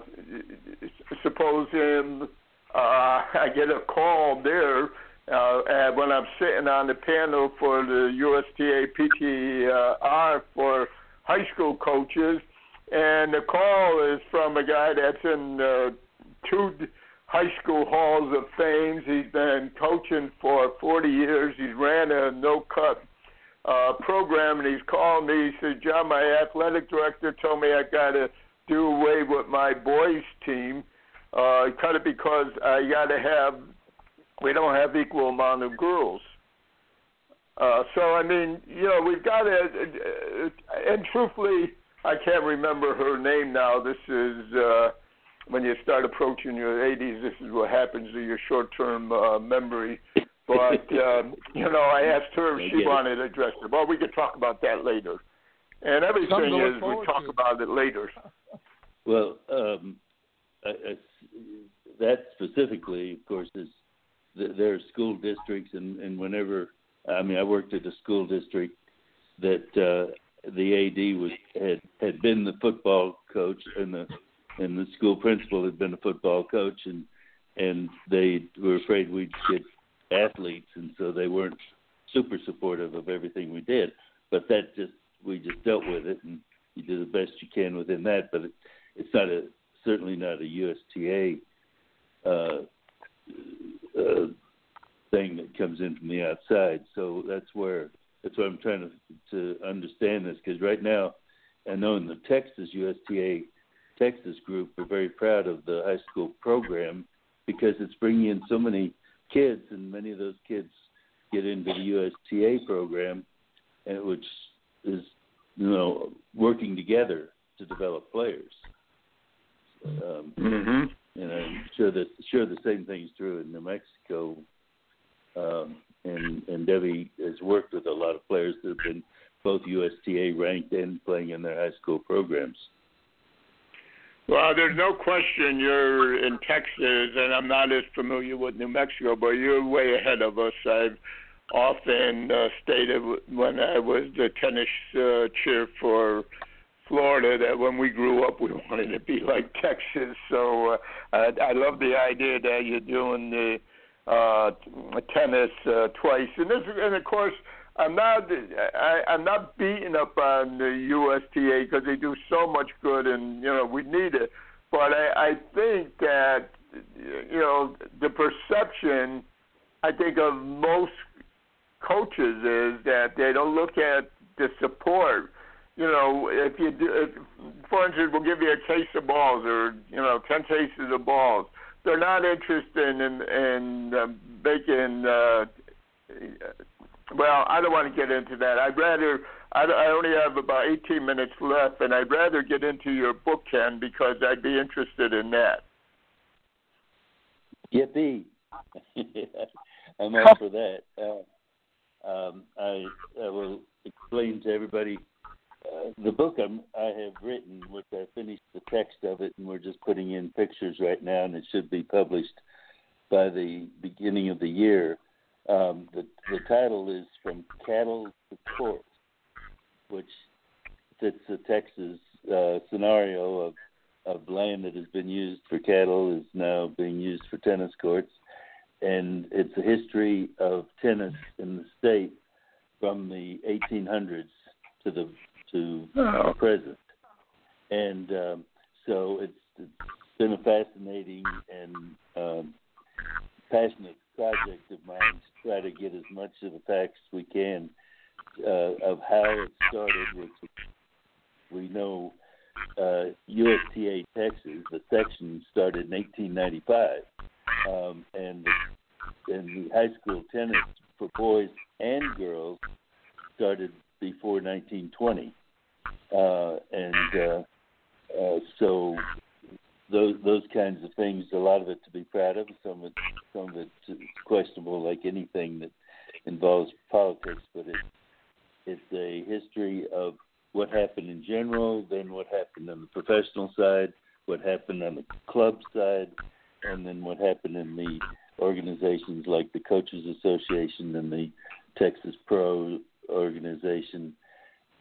suppose uh, I get a call there uh, and when I'm sitting on the panel for the USTA PTR for high school coaches, and the call is from a guy that's in uh, two high school halls of fame. He's been coaching for 40 years. He's ran a no-cut uh, program, and he's called me. He said, "John, my athletic director told me I got to do away with my boys' team. Uh, cut it because I got to have we don't have equal amount of girls. Uh, so I mean, you know, we've got to, uh, and truthfully, I can't remember her name now. This is uh, when you start approaching your 80s. This is what happens to your short-term uh, memory. But um, you know, I asked her if she wanted to address it. Well, we could talk about that later. And everything is we talk to. about it later. Well, um, I, I, that specifically, of course, is there are school districts, and, and whenever I mean, I worked at a school district that uh, the AD was had had been the football coach, and the and the school principal had been a football coach, and and they were afraid we'd get athletes, and so they weren't super supportive of everything we did. But that just we just dealt with it, and you do the best you can within that. But it, it's not a certainly not a USTA uh, uh, thing that comes in from the outside. So that's where that's what I'm trying to to understand this because right now I know in the Texas USTA Texas group we're very proud of the high school program because it's bringing in so many kids and many of those kids get into the USTA program and which is you know working together to develop players. Um, mm-hmm. And I'm sure that sure the same thing is true in New Mexico. Um, and and Debbie has worked with a lot of players that have been both USTA ranked and playing in their high school programs. Well, there's no question you're in Texas, and I'm not as familiar with New Mexico, but you're way ahead of us. I've often uh, stated when I was the tennis uh, chair for Florida that when we grew up we wanted to be like Texas. So uh, I, I love the idea that you're doing the uh, tennis uh, twice, and this, and of course, I'm not I, I'm not beating up on the USTA because they do so much good, and you know we need it. But I, I think that you know the perception I think of most coaches is that they don't look at the support. You know, if you do, if, for instance, we'll give you a case of balls or you know ten cases of balls they're not interested in in uh, making. Uh, well, I don't want to get into that. I'd rather. I, I only have about 18 minutes left, and I'd rather get into your book, Ken, because I'd be interested in that. Yippee! I'm all for that. Uh, um, I, I will explain to everybody uh, the book I'm, I have written, which I finished the text of it, and we're just putting in pictures right now, and it should be published by the beginning of the year. Um, the, the title is From Cattle to Court, which fits the Texas uh, scenario of, of land that has been used for cattle is now being used for tennis courts. And it's a history of tennis in the state from the 1800s to the to oh. present. And um, so it's, it's been a fascinating and um, passionate project of mine to try to get as much of the facts as we can uh, of how it started, which we know uh, USTA Texas, the section started in 1895, um, and the, and the high school tennis for boys and girls started before 1920, uh, and uh, uh, so those those kinds of things. A lot of it to be proud of. Some of it, some of it questionable, like anything that involves politics. But it it's a history of what happened in general, then what happened on the professional side, what happened on the club side, and then what happened in the organizations like the Coaches Association and the Texas Pro organization,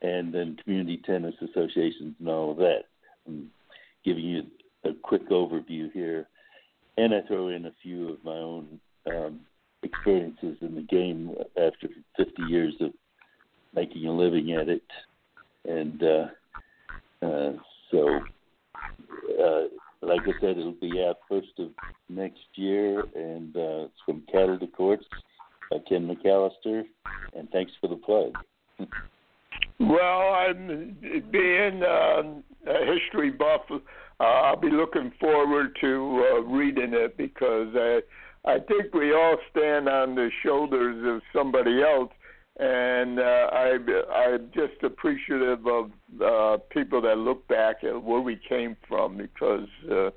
and then community tennis associations and all of that. I'm giving you a quick overview here, and I throw in a few of my own um, experiences in the game after 50 years of making a living at it, and uh, uh, so. Uh, like I said, it'll be out first of next year, and uh, it's from Cattle to Courts by Ken McAllister, and thanks for the plug. well, I'm being uh, a history buff. Uh, I'll be looking forward to uh, reading it because I, I think we all stand on the shoulders of somebody else, and uh, I, I'm just appreciative of uh, people that look back at where we came from because. Uh,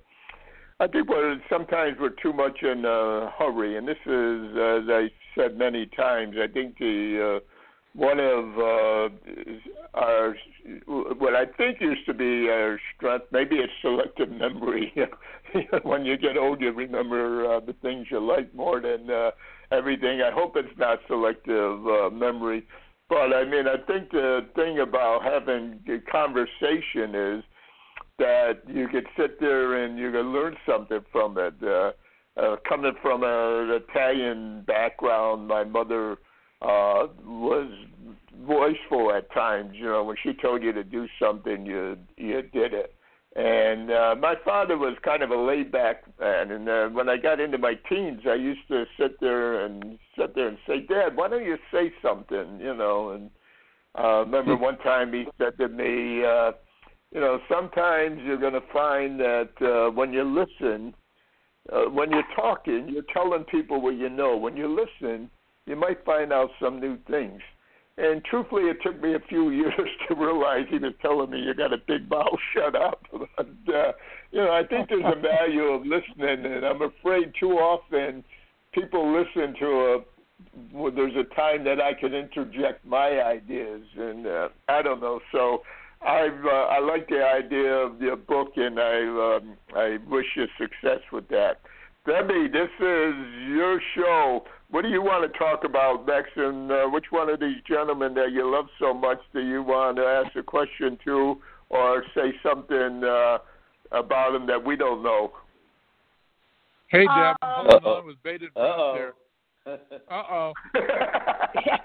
I think we're sometimes we're too much in a hurry, and this is, as I said many times, I think the uh, one of uh, our what I think used to be uh, strength. Maybe it's selective memory. when you get old, you remember uh, the things you like more than uh, everything. I hope it's not selective uh, memory. But I mean, I think the thing about having a conversation is that you could sit there and you can learn something from it. Uh, uh, coming from an Italian background, my mother uh, was voiceful at times. You know, when she told you to do something, you you did it. And uh, my father was kind of a laid back man. And uh, when I got into my teens, I used to sit there and sit there and say, Dad, why don't you say something? You know, and uh, remember hmm. one time he said to me, uh, you know, sometimes you're going to find that uh, when you listen, uh, when you're talking, you're telling people what you know. When you listen, you might find out some new things. And truthfully, it took me a few years to realize he was telling me you got a big mouth, shut up. But uh, you know, I think there's a value of listening, and I'm afraid too often people listen to a. Well, there's a time that I can interject my ideas, and uh, I don't know. So I've uh, I like the idea of your book, and I um, I wish you success with that. Debbie, this is your show. What do you want to talk about next? And uh, which one of these gentlemen that you love so much do you want to ask a question to, or say something uh, about them that we don't know? Hey, Deb, uh, I'm holding on with bated breath there. Uh oh. yeah.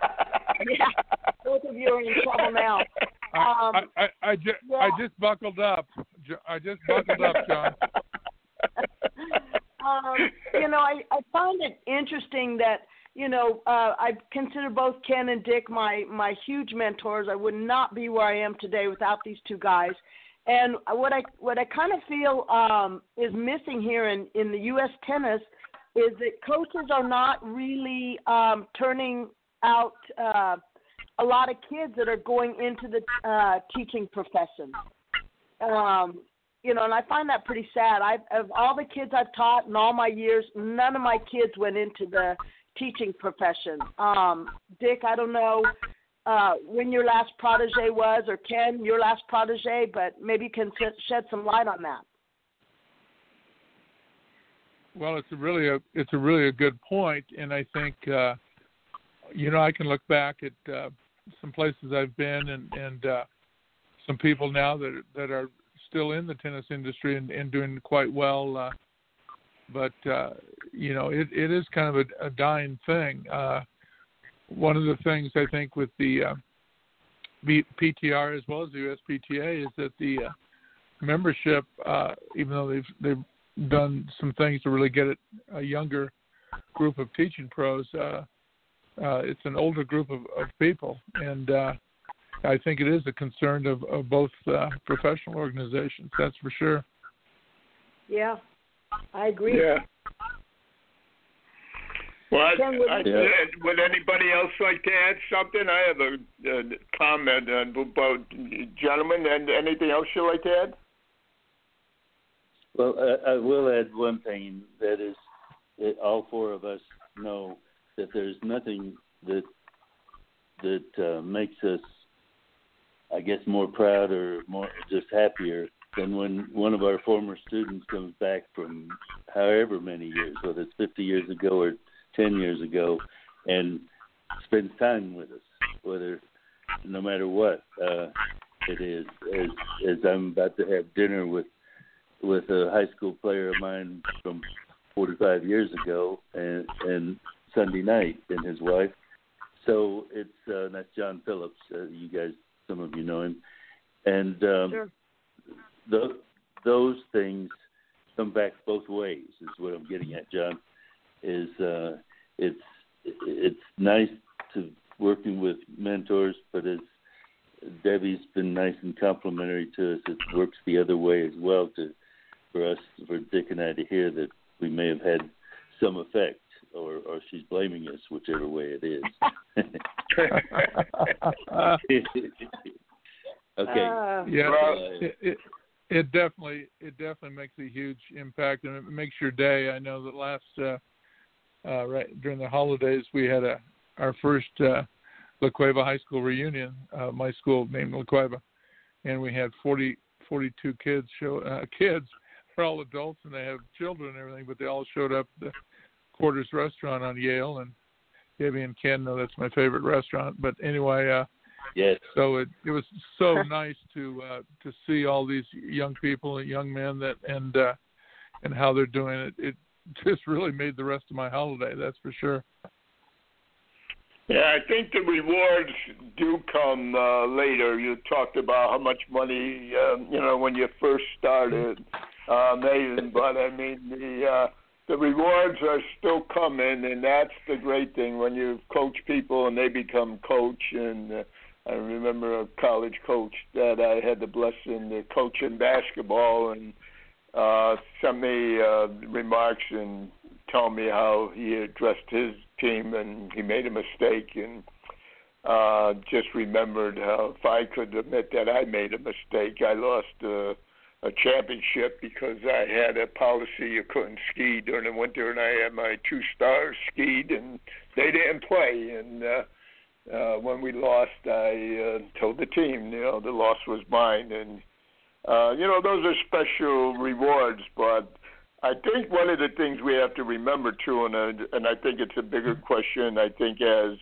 yeah, both of you are in trouble now. Um, I, I, I, ju- yeah. I just buckled up. I just buckled up, John. um, you know, I, I find it interesting that you know uh, I consider both Ken and Dick my my huge mentors. I would not be where I am today without these two guys. And what I what I kind of feel um, is missing here in in the U.S. tennis is that coaches are not really um, turning out. Uh, a lot of kids that are going into the uh, teaching profession. Um, you know, and I find that pretty sad. I've of all the kids I've taught in all my years, none of my kids went into the teaching profession. Um, Dick, I don't know uh, when your last protege was, or Ken, your last protege, but maybe you can shed some light on that. Well, it's a really a it's a really a good point, and I think uh, you know I can look back at uh, some places I've been and and uh, some people now that that are still in the tennis industry and, and doing quite well. Uh, but uh, you know, it, it is kind of a, a dying thing. Uh, one of the things I think with the uh, PTR as well as the USPTA is that the uh, membership, uh, even though they've they've done some things to really get it a younger group of teaching pros, uh, uh, it's an older group of, of people, and uh, I think it is a concern of, of both uh, professional organizations. That's for sure. Yeah, I agree. Yeah. Well, I, I, yeah. would anybody else like to add something? I have a, a comment about gentlemen, and anything else you'd like to add? Well, I, I will add one thing that is, that all four of us know that there's nothing that that uh, makes us, I guess, more proud or more just happier than when one of our former students comes back from however many years, whether it's 50 years ago or 10 years ago, and spends time with us, whether no matter what uh, it is. As as I'm about to have dinner with with a high school player of mine from 45 years ago, and and Sunday night and his wife. So it's uh, that's John Phillips. Uh, you guys, some of you know him, and um, sure. the, those things come back both ways. Is what I'm getting at, John. Is uh, it's it's nice to working with mentors, but as Debbie's been nice and complimentary to us, it works the other way as well to for us for Dick and I to hear that we may have had some effect or or she's blaming us, whichever way it is. okay. Uh, yeah. Uh, it, it, it definitely it definitely makes a huge impact and it makes your day. I know that last uh, uh, right during the holidays we had a our first uh, La Cueva High School reunion. Uh, my school named La Cueva, and we had 40, 42 kids show uh, kids. They're all adults and they have children and everything, but they all showed up the Quarters Restaurant on Yale and Debbie and Ken know that's my favorite restaurant. But anyway, uh, Yes. so it it was so nice to uh, to see all these young people and young men that and uh, and how they're doing it. It just really made the rest of my holiday. That's for sure. Yeah, I think the rewards do come uh, later. You talked about how much money, um, you know, when you first started, uh, amazing. But I mean, the uh, the rewards are still coming, and that's the great thing when you coach people and they become coach. And uh, I remember a college coach that I had the blessing to coach in basketball, and uh, sent me uh, remarks and told me how he addressed his team and he made a mistake and uh just remembered how if I could admit that I made a mistake, I lost uh, a championship because I had a policy you couldn't ski during the winter and I had my two stars skied and they didn't play and uh uh when we lost I uh told the team, you know, the loss was mine and uh you know, those are special rewards but I think one of the things we have to remember too, and uh, and I think it's a bigger question. I think as,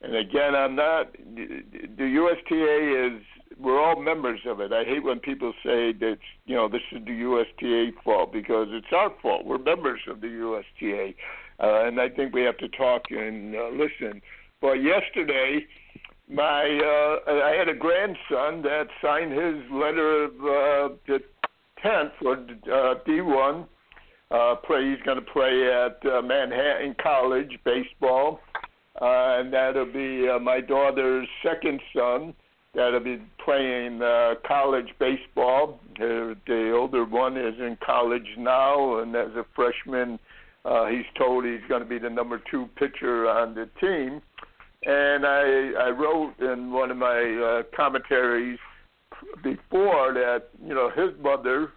and again, I'm not. The USTA is. We're all members of it. I hate when people say that you know this is the USTA fault because it's our fault. We're members of the USTA, uh, and I think we have to talk and uh, listen. But yesterday, my uh, I had a grandson that signed his letter of uh, intent for uh, D1 uh, play. He's going to play at uh, Manhattan College baseball, uh, and that'll be uh, my daughter's second son. That'll be playing uh, college baseball. Uh, the older one is in college now, and as a freshman, uh, he's told he's going to be the number two pitcher on the team. And I, I wrote in one of my uh, commentaries before that, you know, his mother,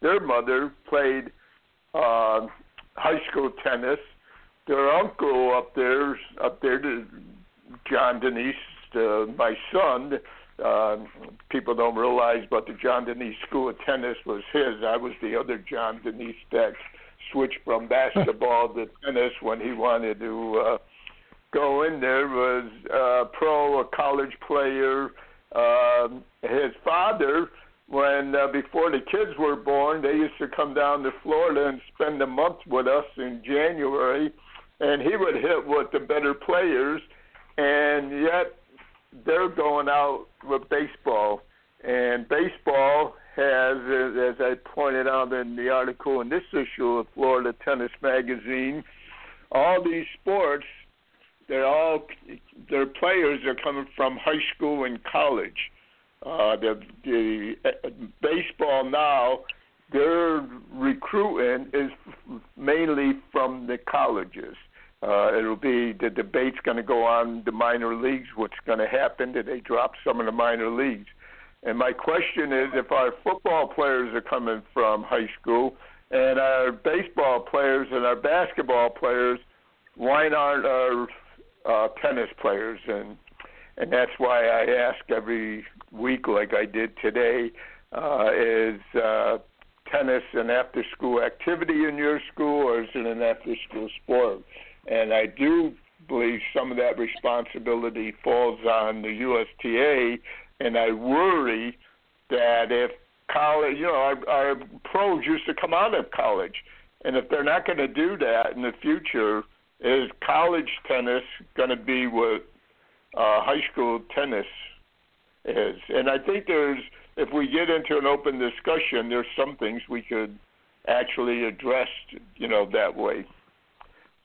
their mother, played uh, high school tennis. Their uncle up there, up there, John Danise, uh, my son. Uh, people don't realize, but the John Danise School of Tennis was his. I was the other John Danise that switched from basketball to tennis when he wanted to uh, go in there. Was uh, pro, a college player. Uh, his father when uh, before the kids were born, they used to come down to Florida and spend a month with us in January, and he would hit with the better players, and yet they're going out with baseball, and baseball has, as I pointed out in the article in this issue of Florida Tennis Magazine, all these sports, they're all their players are coming from high school and college uh, the the baseball now, their recruiting is mainly from the colleges. Uh, it'll be the debate's going to go on the minor leagues. What's going to happen? Did they drop some of the minor leagues? And my question is, if our football players are coming from high school, and our baseball players and our basketball players, why aren't our uh, tennis players and and that's why I ask every week, like I did today, uh, is uh, tennis an after school activity in your school or is it an after school sport? And I do believe some of that responsibility falls on the USTA, and I worry that if college, you know, our, our pros used to come out of college, and if they're not going to do that in the future, is college tennis going to be what uh, high school tennis is. And I think there's, if we get into an open discussion, there's some things we could actually address, you know, that way.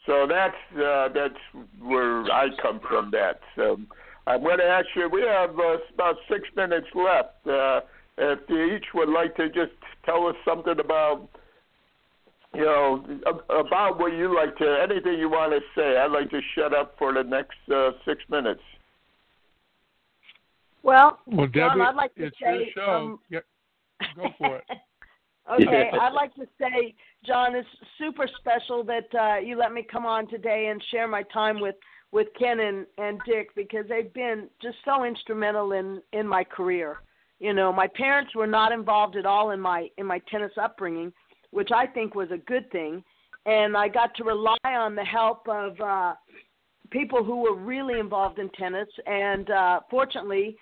So that's uh, that's where I come from. That so I'm going to ask you. We have uh, about six minutes left. Uh, if you each would like to just tell us something about, you know, about what you like to, anything you want to say. I'd like to shut up for the next uh, six minutes. Well, Well, John, Debbie, I'd like to it's say, your show. um, Yeah, go for it. okay, I'd like to say, John, it's super special that uh, you let me come on today and share my time with with Ken and, and Dick because they've been just so instrumental in in my career. You know, my parents were not involved at all in my in my tennis upbringing, which I think was a good thing, and I got to rely on the help of uh people who were really involved in tennis. And uh fortunately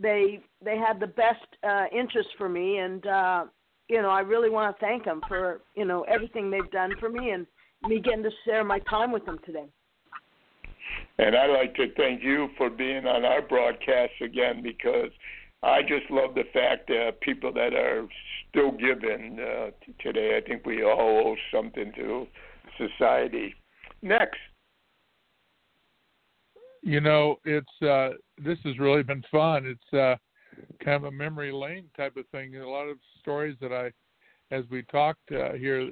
they they had the best uh interest for me. And uh you know, I really want to thank them for, you know, everything they've done for me and me getting to share my time with them today. And I'd like to thank you for being on our broadcast again because I just love the fact that people that are still giving uh, today. I think we all owe something to society. Next. You know, it's uh, this has really been fun. It's uh, kind of a memory lane type of thing. A lot of stories that I, as we talked uh, here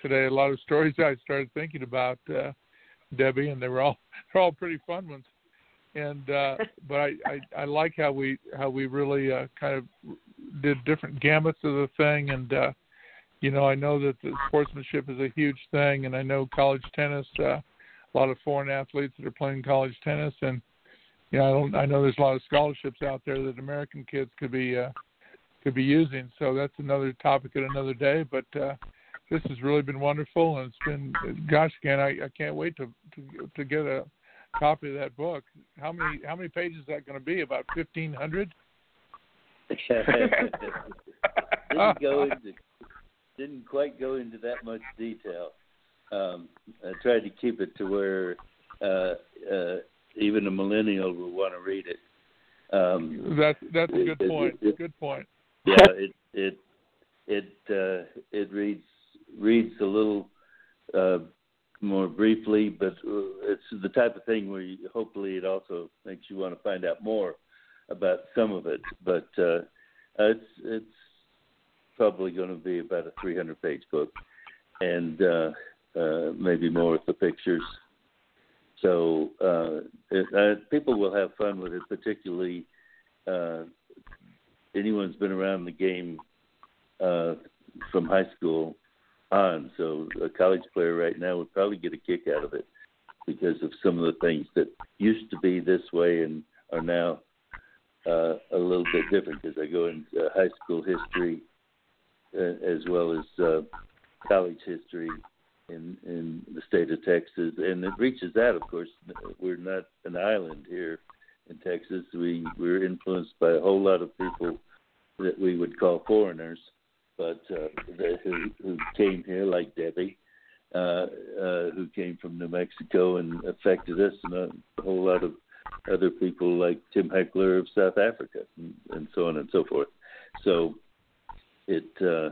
today, a lot of stories I started thinking about uh, Debbie, and they were all they're all pretty fun ones. And uh, but I, I I like how we how we really uh, kind of did different gamuts of the thing, and uh, you know I know that the sportsmanship is a huge thing, and I know college tennis. Uh, a lot of foreign athletes that are playing college tennis, and you know, I don't. I know there's a lot of scholarships out there that American kids could be uh, could be using. So that's another topic at another day. But uh, this has really been wonderful, and it's been, gosh, again, I, I can't wait to, to to get a copy of that book. How many how many pages is that going to be? About fifteen hundred. didn't go into didn't quite go into that much detail. Um, I tried to keep it to where uh, uh, even a millennial will want to read it. Um, that's that's a good it, point. It, it, good point. Yeah, it it it uh, it reads reads a little uh, more briefly, but it's the type of thing where you, hopefully it also makes you want to find out more about some of it. But uh, it's it's probably going to be about a 300 page book, and uh, uh, maybe more with the pictures so uh, it, uh, people will have fun with it, particularly uh, anyone who's been around the game uh, from high school on. So a college player right now would probably get a kick out of it because of some of the things that used to be this way and are now uh, a little bit different. Because I go into high school history uh, as well as uh, college history in in the state of Texas, and it reaches out. Of course, we're not an island here in Texas. We we're influenced by a whole lot of people that we would call foreigners, but uh, that, who who came here, like Debbie, uh, uh, who came from New Mexico and affected us, and a whole lot of other people like Tim Heckler of South Africa, and, and so on and so forth. So it uh,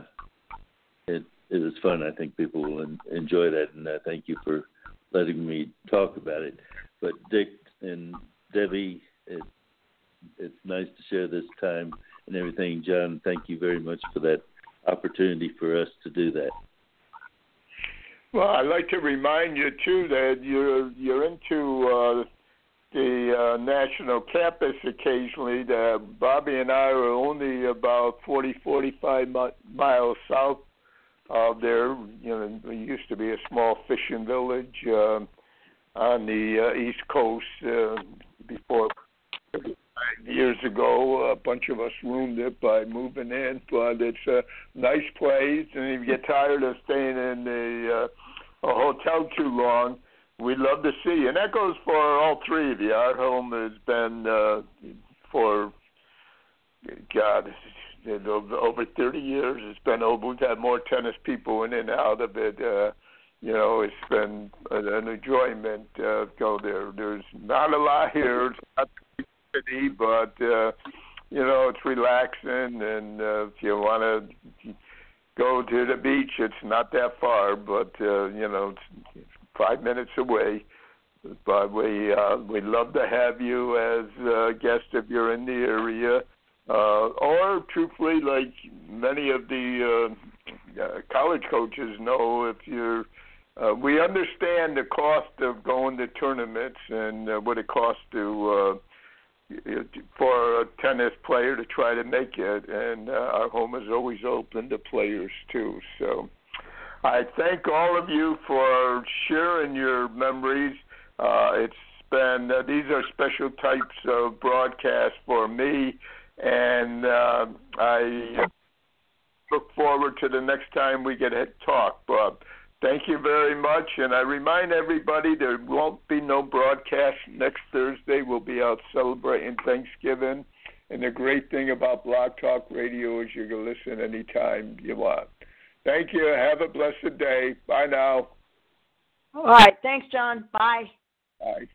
it it was fun. I think people will enjoy that, and uh, thank you for letting me talk about it. But Dick and Debbie, it, it's nice to share this time and everything. John, thank you very much for that opportunity for us to do that. Well, I'd like to remind you too that you're you're into uh, the uh, national campus occasionally. That Bobby and I are only about 40, 45 mi- miles south uh, there. You know, there used to be a small fishing village uh, on the uh, East Coast uh, before years ago. A bunch of us ruined it by moving in, but it's a nice place. And if you get tired of staying in the uh, a hotel too long, we'd love to see you. And that goes for all three of you. Our home has been uh, for God, over 30 years. It's been over. We've had more tennis people in and out of it. Uh, you know, it's been an enjoyment uh, go there. There's not a lot here. It's not city, but uh, you know, it's relaxing. And uh, if you want to go to the beach, it's not that far, but uh, you know, it's five minutes away. But we uh, we'd love to have you as a guest if you're in the area uh, or truthfully, like many of the uh, uh, college coaches know, if you're uh, we understand the cost of going to tournaments and uh, what it costs to uh, for a tennis player to try to make it, and uh, our home is always open to players too. So, I thank all of you for sharing your memories. Uh, it's been uh, these are special types of broadcasts for me and uh, I look forward to the next time we get to talk, Bob. Thank you very much, and I remind everybody there won't be no broadcast next Thursday. We'll be out celebrating Thanksgiving, and the great thing about Blog Talk Radio is you can listen anytime you want. Thank you. Have a blessed day. Bye now. All right. Thanks, John. Bye. Bye.